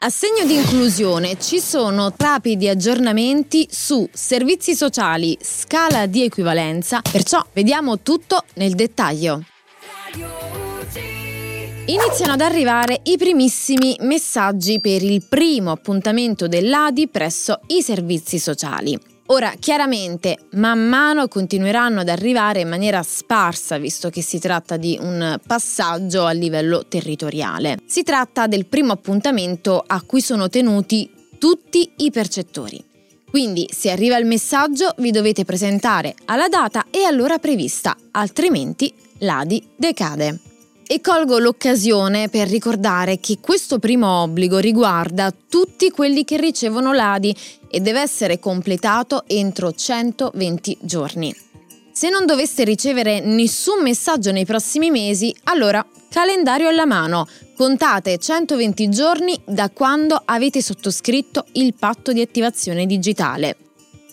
A segno di inclusione ci sono rapidi aggiornamenti su servizi sociali, scala di equivalenza, perciò vediamo tutto nel dettaglio. Iniziano ad arrivare i primissimi messaggi per il primo appuntamento dell'ADI presso i servizi sociali. Ora, chiaramente, man mano continueranno ad arrivare in maniera sparsa, visto che si tratta di un passaggio a livello territoriale. Si tratta del primo appuntamento a cui sono tenuti tutti i percettori. Quindi, se arriva il messaggio, vi dovete presentare alla data e all'ora prevista, altrimenti l'ADI decade. E colgo l'occasione per ricordare che questo primo obbligo riguarda tutti quelli che ricevono l'ADI e deve essere completato entro 120 giorni. Se non doveste ricevere nessun messaggio nei prossimi mesi, allora calendario alla mano. Contate 120 giorni da quando avete sottoscritto il patto di attivazione digitale.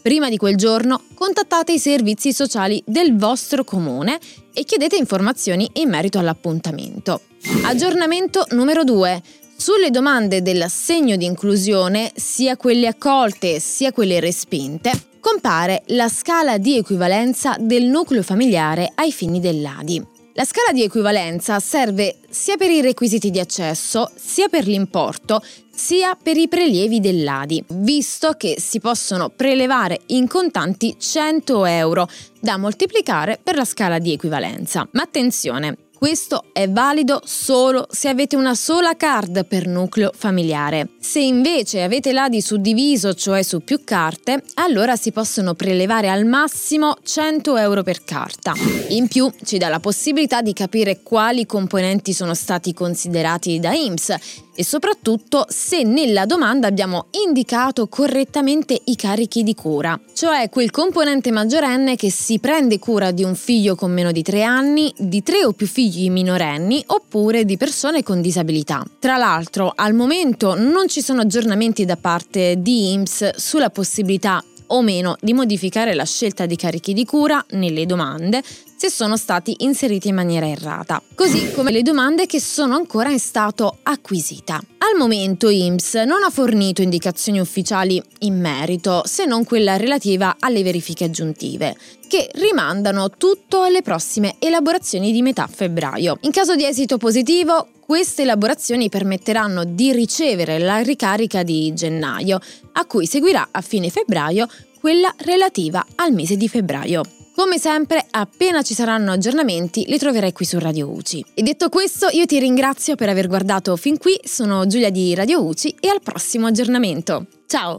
Prima di quel giorno contattate i servizi sociali del vostro comune e chiedete informazioni in merito all'appuntamento. Aggiornamento numero 2. Sulle domande dell'assegno di inclusione, sia quelle accolte sia quelle respinte, compare la scala di equivalenza del nucleo familiare ai fini dell'ADI. La scala di equivalenza serve sia per i requisiti di accesso, sia per l'importo, sia per i prelievi dell'ADI, visto che si possono prelevare in contanti 100 euro da moltiplicare per la scala di equivalenza. Ma attenzione, questo è valido solo se avete una sola card per nucleo familiare. Se invece avete l'ADI suddiviso, cioè su più carte, allora si possono prelevare al massimo 100 euro per carta. In più ci dà la possibilità di capire quali componenti sono stati considerati da IMSS e soprattutto se nella domanda abbiamo indicato correttamente i carichi di cura, cioè quel componente maggiorenne che si prende cura di un figlio con meno di 3 anni, di 3 o più figli minorenni oppure di persone con disabilità. Tra l'altro, al momento non ci sono aggiornamenti da parte di IMSS sulla possibilità o meno di modificare la scelta di carichi di cura nelle domande se sono stati inseriti in maniera errata, così come le domande che sono ancora in stato acquisita. Al momento IMSS non ha fornito indicazioni ufficiali in merito, se non quella relativa alle verifiche aggiuntive, che rimandano tutto alle prossime elaborazioni di metà febbraio. In caso di esito positivo, queste elaborazioni permetteranno di ricevere la ricarica di gennaio, a cui seguirà a fine febbraio quella relativa al mese di febbraio. Come sempre, appena ci saranno aggiornamenti, li troverai qui su Radio UCI. E detto questo, io ti ringrazio per aver guardato fin qui, sono Giulia di Radio UCI e al prossimo aggiornamento. Ciao!